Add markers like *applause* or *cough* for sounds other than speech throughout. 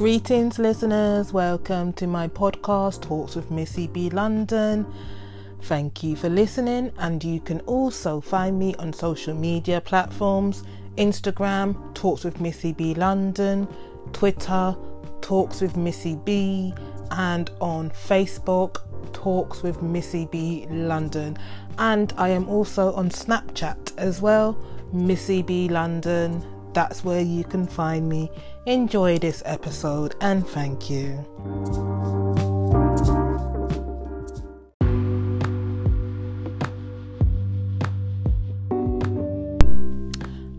Greetings, listeners. Welcome to my podcast, Talks with Missy B London. Thank you for listening, and you can also find me on social media platforms Instagram, Talks with Missy B London, Twitter, Talks with Missy B, and on Facebook, Talks with Missy B London. And I am also on Snapchat as well, Missy B London. That's where you can find me. Enjoy this episode and thank you.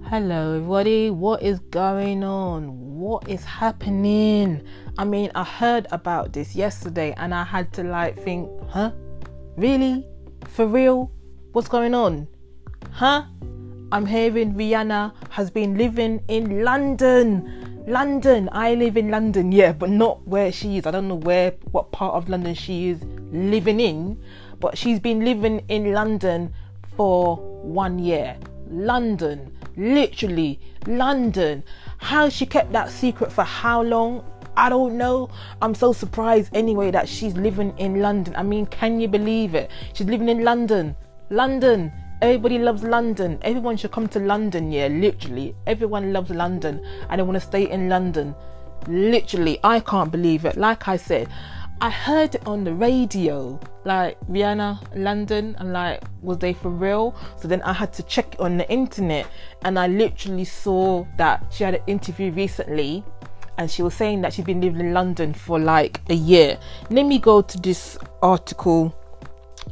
Hello, everybody. What is going on? What is happening? I mean, I heard about this yesterday and I had to like think, huh? Really? For real? What's going on? Huh? I'm hearing Rihanna has been living in London. London. I live in London, yeah, but not where she is. I don't know where, what part of London she is living in, but she's been living in London for one year. London. Literally, London. How she kept that secret for how long? I don't know. I'm so surprised anyway that she's living in London. I mean, can you believe it? She's living in London. London. Everybody loves London. Everyone should come to London, yeah, literally. Everyone loves London and they want to stay in London. Literally, I can't believe it. Like I said, I heard it on the radio, like Rihanna, London, and like, was they for real? So then I had to check on the internet and I literally saw that she had an interview recently and she was saying that she'd been living in London for like a year. Let me go to this article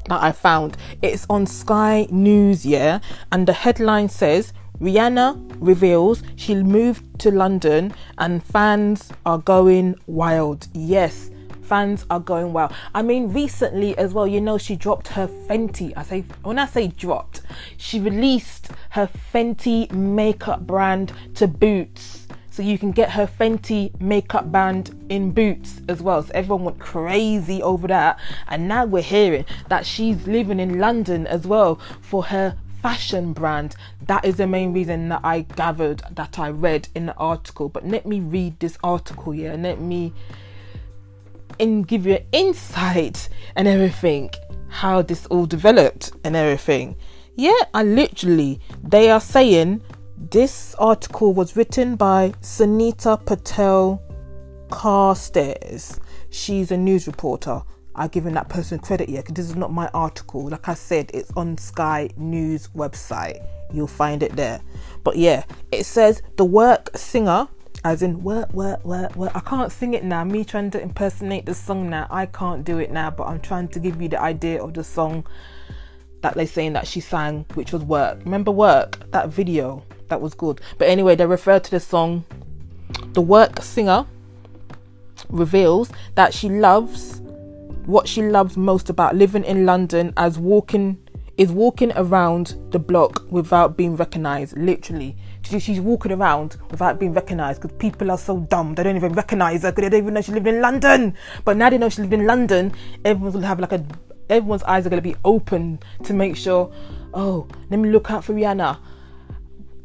that I found. It's on Sky News, yeah, and the headline says Rihanna reveals she'll move to London and fans are going wild. Yes, fans are going wild. I mean, recently as well, you know, she dropped her Fenty. I say, when I say dropped, she released her Fenty makeup brand to Boots so you can get her Fenty makeup band in Boots as well. So everyone went crazy over that. And now we're hearing that she's living in London as well for her fashion brand. That is the main reason that I gathered that I read in the article. But let me read this article here and let me and give you an insight and everything how this all developed and everything. Yeah, I literally they are saying this article was written by Sunita Patel Carstairs. She's a news reporter. I'm giving that person credit here because this is not my article. Like I said, it's on Sky News website. You'll find it there. But yeah, it says the work singer, as in work, work, work, work. I can't sing it now. Me trying to impersonate the song now. I can't do it now, but I'm trying to give you the idea of the song that they're saying that she sang, which was work. Remember work? That video that was good. But anyway, they refer to the song. The work singer reveals that she loves what she loves most about living in London as walking is walking around the block without being recognized. Literally, she's walking around without being recognized because people are so dumb they don't even recognize her because they don't even know she lived in London. But now they know she lived in London, everyone's gonna have like a everyone's eyes are gonna be open to make sure. Oh, let me look out for Rihanna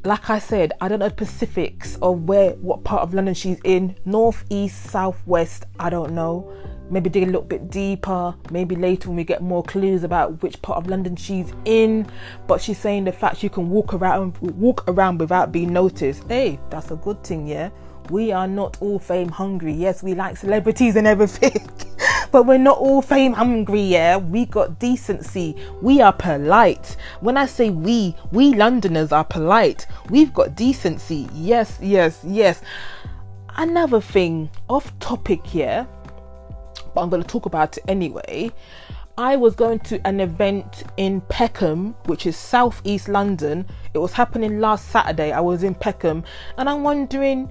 like I said, I don't know specifics of where, what part of London she's in. North, east, south, west. I don't know. Maybe dig a little bit deeper. Maybe later when we get more clues about which part of London she's in. But she's saying the fact she can walk around, walk around without being noticed. Hey, that's a good thing, yeah. We are not all fame hungry. Yes, we like celebrities and everything. *laughs* but we're not all fame hungry, yeah? We got decency. We are polite. When I say we, we Londoners are polite. We've got decency. Yes, yes, yes. Another thing, off topic here, but I'm going to talk about it anyway. I was going to an event in Peckham, which is southeast London. It was happening last Saturday. I was in Peckham, and I'm wondering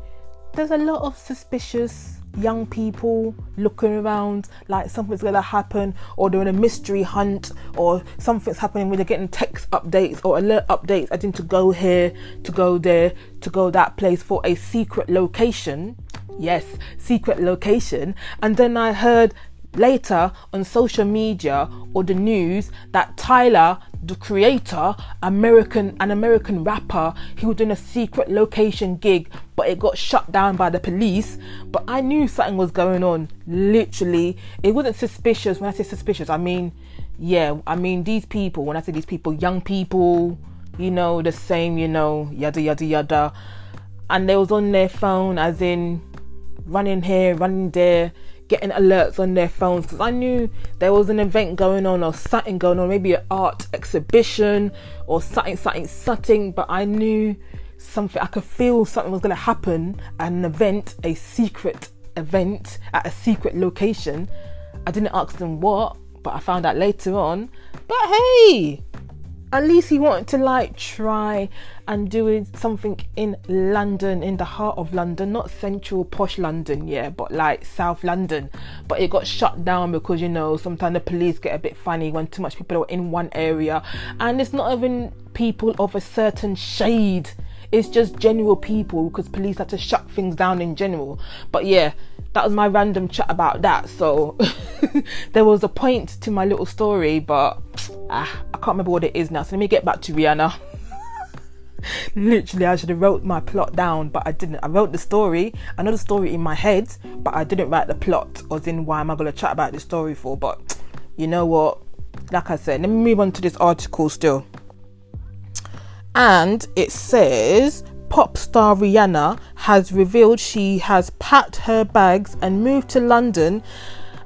there's a lot of suspicious young people looking around like something's going to happen or they're in a mystery hunt or something's happening when they're getting text updates or alert updates I think to go here to go there to go that place for a secret location. Yes secret location. And then I heard later on social media or the news that Tyler, the creator, American an American rapper, he was doing a secret location gig, but it got shut down by the police. But I knew something was going on. Literally, it wasn't suspicious. When I say suspicious, I mean, yeah, I mean these people. When I say these people, young people, you know, the same, you know, yada yada yada. And they was on their phone, as in running here, running there getting alerts on their phones because I knew there was an event going on or something going on, maybe an art exhibition or something, something, something. But I knew something, I could feel something was going to happen an event, a secret event at a secret location. I didn't ask them what, but I found out later on. But hey, at least he wanted to like try and do something in London, in the heart of London, not central posh London, yeah, but like South London. But it got shut down because you know sometimes the police get a bit funny when too much people are in one area, and it's not even people of a certain shade. It's just general people because police had to shut things down in general. But yeah, that was my random chat about that. So *laughs* there was a point to my little story, but ah, I can't remember what it is now. So let me get back to Rihanna. *laughs* Literally, I should have wrote my plot down, but I didn't. I wrote the story, I know the story in my head, but I didn't write the plot. Or in why am I to chat about this story for? But you know what? Like I said, let me move on to this article still. And it says pop star Rihanna has revealed she has packed her bags and moved to London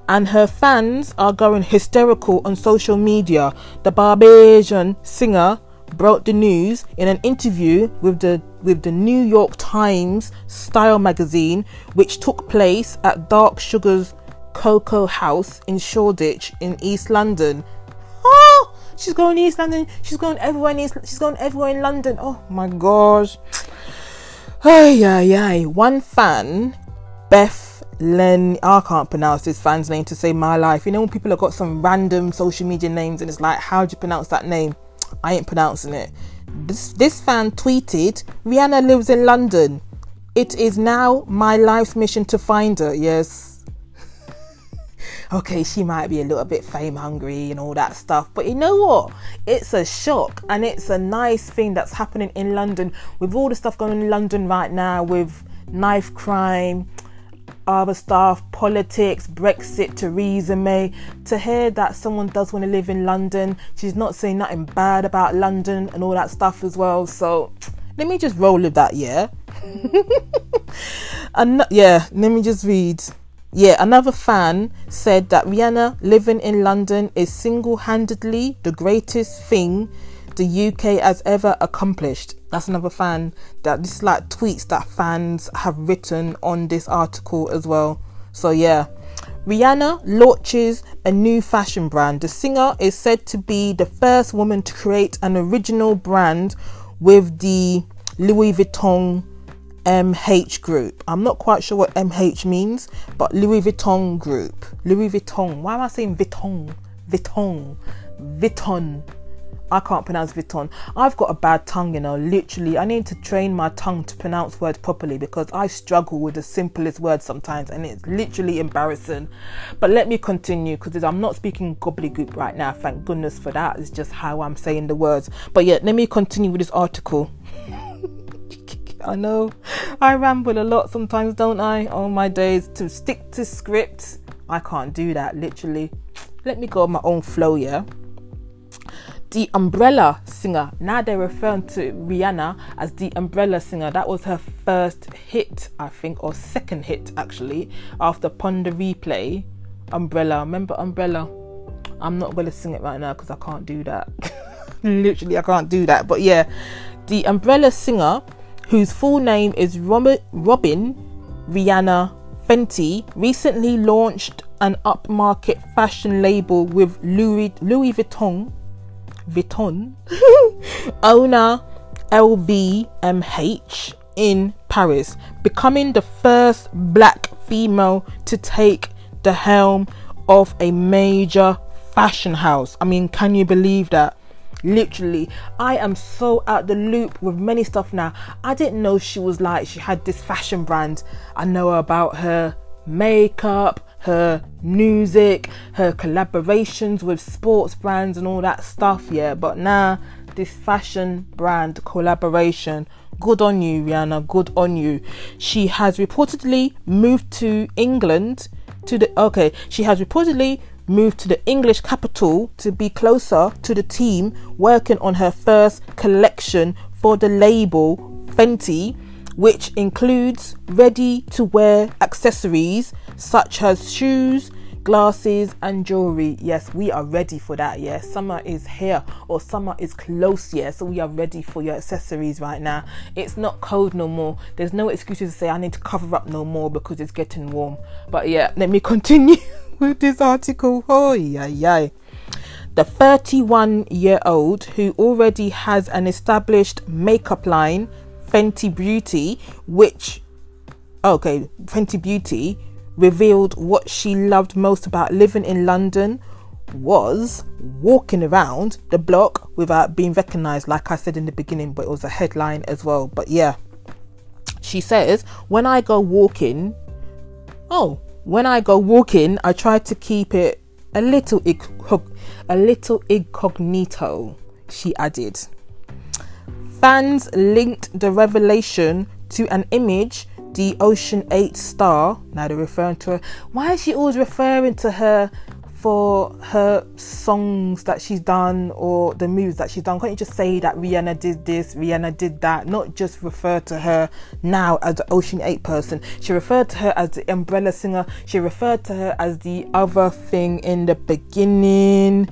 and her fans are going hysterical on social media. The Barbadian singer broke the news in an interview with the with the New York Times Style magazine, which took place at Dark Sugar's Cocoa House in Shoreditch in East London. Oh, she's going to East London. She's going everywhere in East. She's going everywhere in London. Oh my gosh. Ay, ay, ay. One fan, Beth Len, I can't pronounce this fan's name to save my life. You know, when people have got some random social media names and it's like, how do you pronounce that name? I ain't pronouncing it. This, this fan tweeted, Rihanna lives in London. It is now my life's mission to find her. Yes, okay, she might be a little bit fame hungry and all that stuff. But you know what? It's a shock and it's a nice thing that's happening in London with all the stuff going on in London right now with knife crime, other stuff, politics, Brexit, Theresa May. To hear that someone does want to live in London, she's not saying nothing bad about London and all that stuff as well. So let me just roll with that, yeah. Mm. *laughs* and yeah, let me just read. Yeah, another fan said that Rihanna living in London is single handedly the greatest thing the UK has ever accomplished. That's another fan that this is like tweets that fans have written on this article as well. So yeah. Rihanna launches a new fashion brand. The singer is said to be the first woman to create an original brand with the Louis Vuitton MH Group. I'm not quite sure what MH means, but Louis Vuitton Group. Louis Vuitton. Why am I saying Vuitton? Vuitton. Vuitton. I can't pronounce Vuitton. I've got a bad tongue, you know. Literally, I need to train my tongue to pronounce words properly because I struggle with the simplest words sometimes, and it's literally embarrassing. But let me continue because I'm not speaking gobbledygook right now. Thank goodness for that. It's just how I'm saying the words. But yeah, let me continue with this article. *laughs* I know I ramble a lot sometimes, don't I? On my days to stick to script, I can't do that literally. Let me go on my own flow, yeah. The Umbrella Singer. Now they're referring to Rihanna as the Umbrella Singer. That was her first hit, I think, or second hit actually, after Pon de Replay. Umbrella. Remember Umbrella? I'm not going to sing it right now because I can't do that. *laughs* Literally, I can't do that. But yeah, the Umbrella Singer whose full name is Robyn Rihanna Fenty, recently launched an upmarket fashion label with Louis, Louis Vuitton, Vuitton *laughs* owner LVMH in Paris, becoming the first black female to take the helm of a major fashion house. I mean, can you believe that? Literally i am so out the loop with many stuff now i didn't know she was like she had this fashion brand i know about her makeup her music, her collaborations with sports brands and all that stuff, yeah. But now this fashion brand collaboration. Good on you, Rihanna. Good on you. She has reportedly moved to England to the okay. She has reportedly moved to the English capital to be closer to the team working on her first collection for the label Fenty, which includes ready to wear accessories such as shoes, glasses, and jewelry. Yes, we are ready for that. Yes, summer is here or summer is close. Yes, so we are ready for your accessories right now. It's not cold no more. There's no excuses to say I need to cover up no more because it's getting warm. But yeah, let me *laughs* continue with this article. Oh, yeah, yeah. The 31 year old who already has an established makeup line, Fenty Beauty, which, okay, Fenty Beauty, revealed what she loved most about living in London was walking around the block without being recognized, like I said in the beginning, but it was a headline as well. But yeah, she says, when I go walking, oh, when I go walking, I try to keep it a little a little incognito, she added. Fans linked the revelation to an image the Ocean 8 star. Now they're referring to her. Why is she always referring to her for her songs that she's done or the moves that she's done? Can't you just say that Rihanna did this, Rihanna did that? Not just refer to her now as the Ocean 8 person. She referred to her as the umbrella singer. She referred to her as the other thing in the beginning.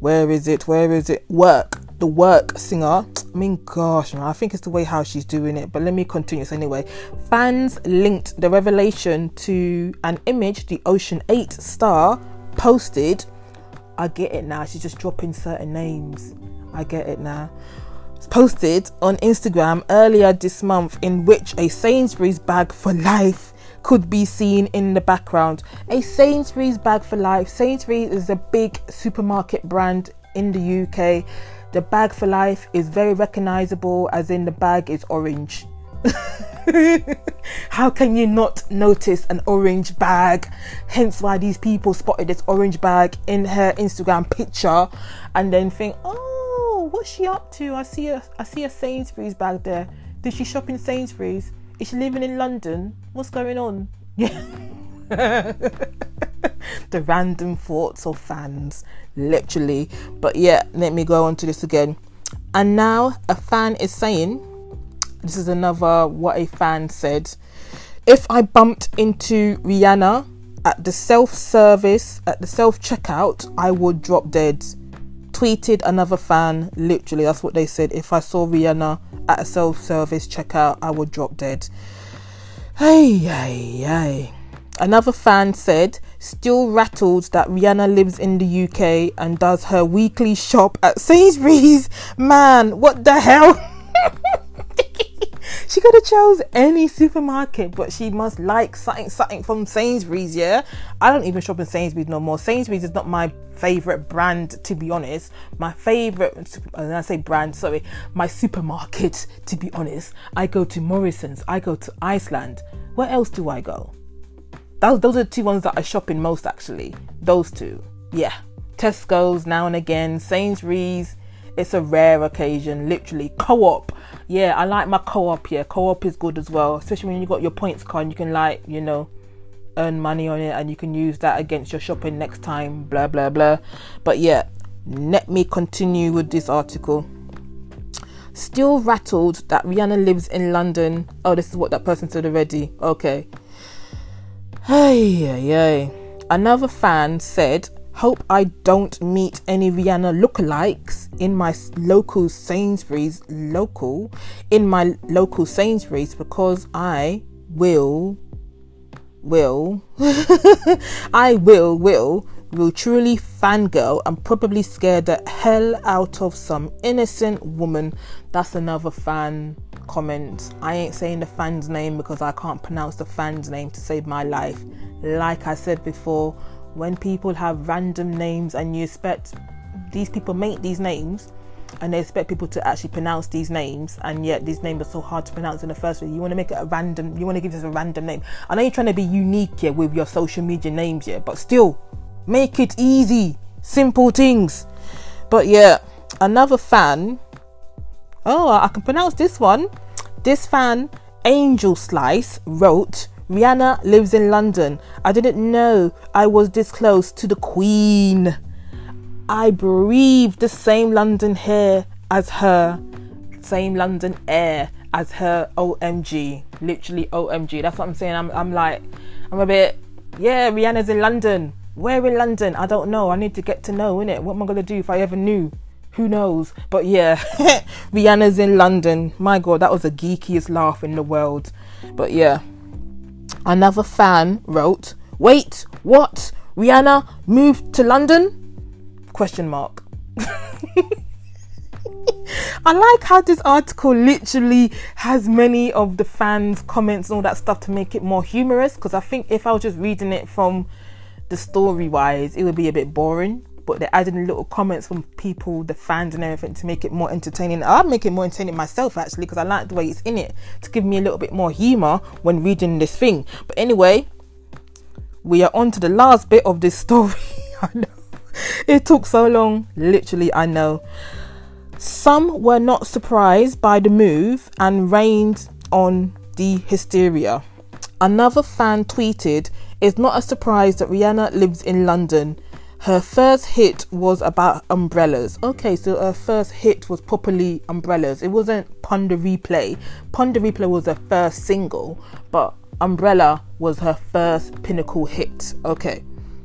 Where is it? Where is it? Work the work singer. I mean, gosh, man, I think it's the way how she's doing it. But let me continue. So anyway, fans linked the revelation to an image the Ocean 8 star posted. I get it now. She's just dropping certain names. I get it now. Posted on Instagram earlier this month, in which a Sainsbury's bag for life could be seen in the background. A Sainsbury's bag for life. Sainsbury's is a big supermarket brand in the UK the bag for life is very recognizable, as in the bag is orange. *laughs* How can you not notice an orange bag? Hence why these people spotted this orange bag in her Instagram picture and then think, oh, what's she up to? I see a I see a Sainsbury's bag there. Did she shop in Sainsbury's? Is she living in London? What's going on? *laughs* Yeah. *laughs* *laughs* the random thoughts of fans, literally. But yeah, let me go on to this again. And now a fan is saying, this is another what a fan said. If I bumped into Rihanna at the self service, at the self checkout, I would drop dead. Tweeted another fan, literally, that's what they said. If I saw Rihanna at a self service checkout, I would drop dead. Hey, hey, hey. Another fan said, still rattled that Rihanna lives in the UK and does her weekly shop at Sainsbury's. *laughs* Man, what the hell? *laughs* she could have chose any supermarket, but she must like something something from Sainsbury's, yeah? I don't even shop in Sainsbury's no more. Sainsbury's is not my favorite brand to be honest. My favorite uh, when I say brand, sorry, my supermarket to be honest. I go to Morrison's, I go to Iceland. Where else do I go? Those those are the two ones that I shop in most actually. Those two. Yeah. Tesco's now and again, Sainsbury's, it's a rare occasion, literally. Co-op. Yeah, I like my co-op here. Co-op is good as well, especially when you got your points card, you can like, you know, earn money on it and you can use that against your shopping next time, blah blah blah. But yeah, let me continue with this article. Still rattled that Rihanna lives in London. Oh, this is what that person said already. Okay. Hey, hey, hey. Another fan said, Hope I don't meet any Rihanna lookalikes in my local Sainsbury's local in my local Sainsbury's because I will will *laughs* I will will will truly fangirl and probably scare the hell out of some innocent woman. That's another fan comments. I ain't saying the fan's name because I can't pronounce the fan's name to save my life. Like I said before, when people have random names and you expect these people make these names and they expect people to actually pronounce these names, and yet these names are so hard to pronounce in the first place. You want to make it a random, you want to give this a random name. I know you're trying to be unique here with your social media names here, but still, make it easy, simple things. But yeah, another fan. Oh, I can pronounce this one. This fan, Angel Slice, wrote. Rihanna lives in London. I didn't know I was this close to the Queen. I breathe the same London air as her, same London air as her. OMG, literally OMG. That's what I'm saying. I'm, I'm like, I'm a bit, yeah. Rihanna's in London. Where in London? I don't know. I need to get to know, innit? What am I gonna do if I ever knew? Who knows? But yeah, *laughs* Rihanna's in London. My God, that was the geekiest laugh in the world. But yeah, another fan wrote, "Wait, what? Rihanna moved to London?" question mark *laughs* I like how this article literally has many of the fans' comments and all that stuff to make it more humorous. Because I think if I was just reading it from the story wise, it would be a bit boring. But they're adding little comments from people, the fans, and everything to make it more entertaining. I'll make it more entertaining myself actually because I like the way it's in it to give me a little bit more humor when reading this thing. But anyway, we are on to the last bit of this story. *laughs* I know it took so long. Literally, I know. Some were not surprised by the move and rained on the hysteria. Another fan tweeted, It's not a surprise that Rihanna lives in London. Her first hit was about umbrellas. Okay, so her first hit was properly umbrellas. It wasn't Pon de Replay. Pon de Replay was her first single, but Umbrella was her first pinnacle hit. Okay.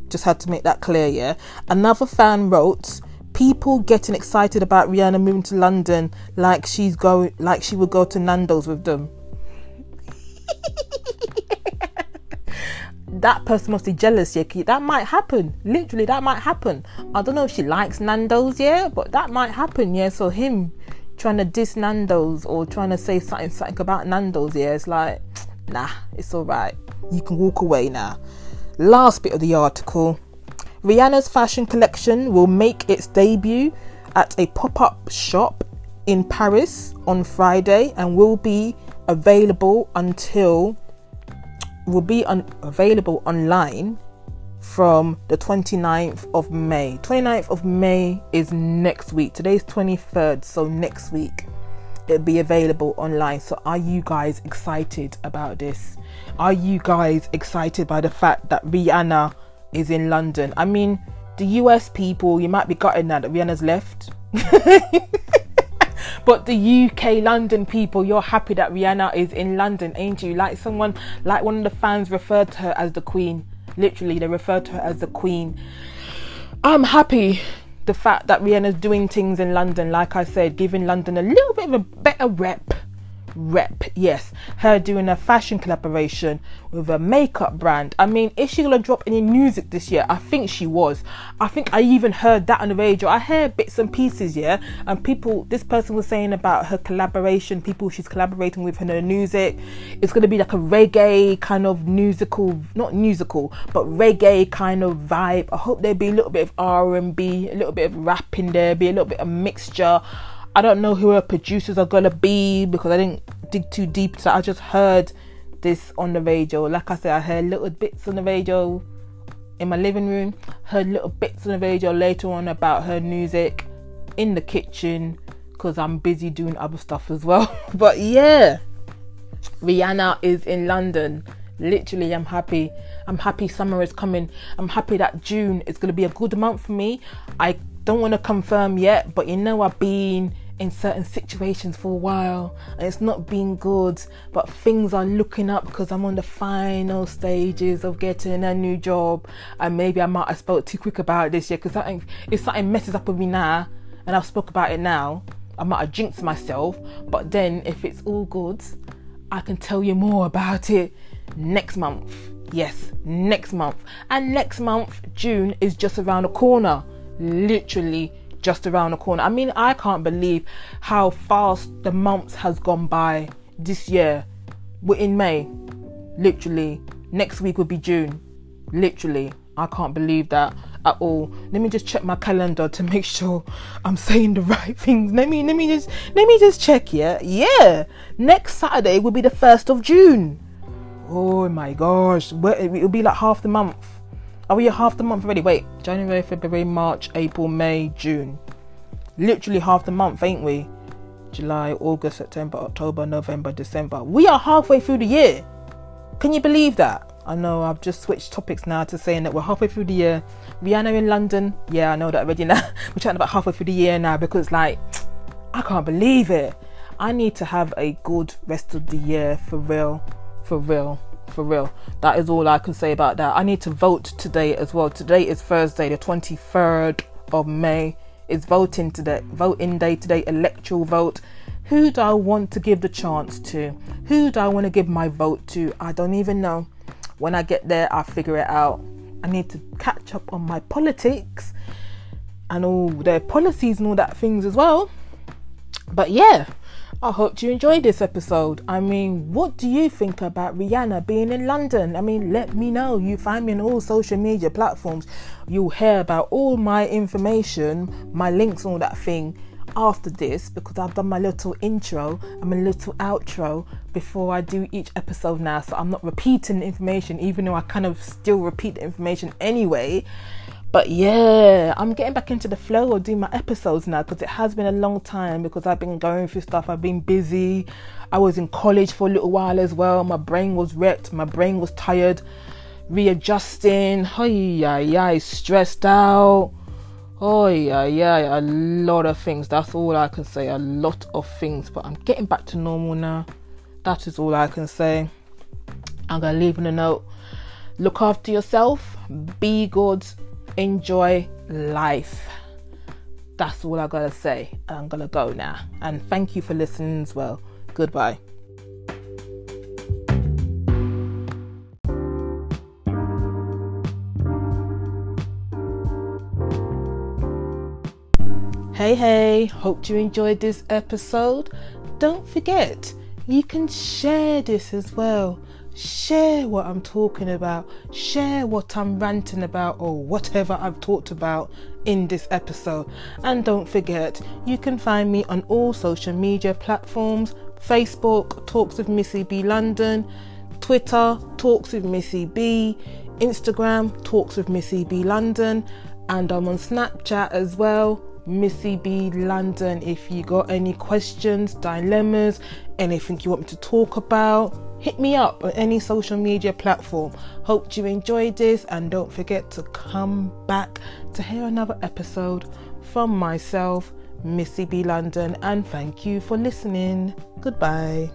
Just had to make that clear, yeah. Another fan wrote, people getting excited about Rihanna moving to London like she's going like she would go to Nando's with them. *laughs* that person must be jealous, yeah. That might happen. Literally, that might happen. I don't know if she likes Nando's, yeah, but that might happen, yeah. So him trying to diss Nando's or trying to say something something about Nando's, yeah, it's like, *tsk* nah, it's alright. You can walk away now. Last bit of the article Rihanna's fashion collection will make its debut at a pop up shop in Paris on Friday and will be available until will be un- available online from the 29th of May. 29th of May is next week. Today's 23rd, so next week it'll be available online. So are you guys excited about this? Are you guys excited by the fact that Rihanna is in London? I mean, the US people, you might be gutted now that Rihanna's left. *laughs* but the UK London people, you're happy that Rihanna is in London, ain't you? Like someone, like one of the fans referred to her as the Queen. Literally, they referred to her as the Queen. I'm happy the fact that Rihanna's doing things in London, like I said, giving London a little bit of a better rep rep. Yes, her doing a fashion collaboration with a makeup brand. I mean, is she gonna drop any music this year? I think she was. I think I even heard that on the radio. I heard bits and pieces, yeah. And people, this person was saying about her collaboration, people she's collaborating with in her music. It's gonna be like a reggae kind of musical, not musical, but reggae kind of vibe. I hope there'll be a little bit of R and B, a little bit of rap in there, be a little bit of mixture. I don't know who her producers are gonna be because I didn't dig too deep. So I just heard this on the radio. Like I said, I heard little bits on the radio in my living room. Heard little bits on the radio later on about her music in the kitchen because I'm busy doing other stuff as well. *laughs* but yeah, Rihanna is in London. Literally, I'm happy. I'm happy summer is coming. I'm happy that June is going to be a good month for me. I don't want to confirm yet, but you know, I've been in certain situations for a while and it's not been good but things are looking up because i'm on the final stages of getting a new job and maybe i might have spoke too quick about this year because if something messes up with me now and i've spoke about it now i might have jinxed myself but then if it's all good i can tell you more about it next month. Yes next month. And next month june is just around the corner. Literally just around the corner. I mean, I can't believe how fast the months has gone by this year. We're in May, literally. Next week will be June, literally. I can't believe that. at all. Let me just check my calendar to *laughs* make sure I'm saying the right things. Let me let me just let me just check. Yeah, yeah. Next Saturday will be the first of June. Oh my gosh, it'll be like half the month. Are we half the month already? Wait, January, February, March, April, May, June. Literally half the month, ain't we? July, August, September, October, November, December. We are halfway through the year. Can you believe that? I know I've just switched topics now to saying that we're halfway through the year. Rihanna in London. Yeah, I know that already now. *laughs* we're chatting about halfway through the year now because, like, I can't believe it. I need to have a good rest of the year for real. For real for real. That is all I can say about that. I need to vote today as well. Today is Thursday, the 23rd of May. It's voting today, voting day today, electoral vote. Who do I want to give the chance to? Who do I want to give my vote to? I don't even know. When I get there, I'll figure it out. I need to catch up on my politics and all their policies and all that things as well. But yeah, I hope you enjoyed this episode. I mean, what do you think about Rihanna being in London? I mean, let me know. You find me on all social media platforms. You'll hear about all my information, my links, all that thing after this because I've done my little intro and my little outro before I do each episode now. So I'm not repeating information, even though I kind of still repeat the information anyway. But yeah, I'm getting back into the flow of doing my episodes now because it has been a long time because I've been going through stuff. I've been busy. I was in college for a little while as well. My brain was wrecked. My brain was tired, readjusting. Oh yeah, yeah, stressed out. Oh yeah, yeah, a lot of things. That's all I can say. A lot of things. But I'm getting back to normal now. That is all I can say. I'm gonna leave in a note. Look after yourself. Be good enjoy life. That's all I gotta say. I'm gonna go now. And thank you for listening as well. Goodbye. Hey, hey, hope you enjoyed this episode. Don't forget, you can share this as well share what I'm talking about, share what I'm ranting about, or whatever I've talked about in this episode. And don't forget, you can find me on all social media platforms Facebook, Talks with Missy B London, Twitter, Talks with Missy B, Instagram, Talks with Missy B London, and I'm on Snapchat as well. Missy B London. If you got any questions, dilemmas, anything you want me to talk about, hit me up on any social media platform. Hope you enjoyed this and don't forget to come back to hear another episode from myself, Missy B London, and thank you for listening. Goodbye.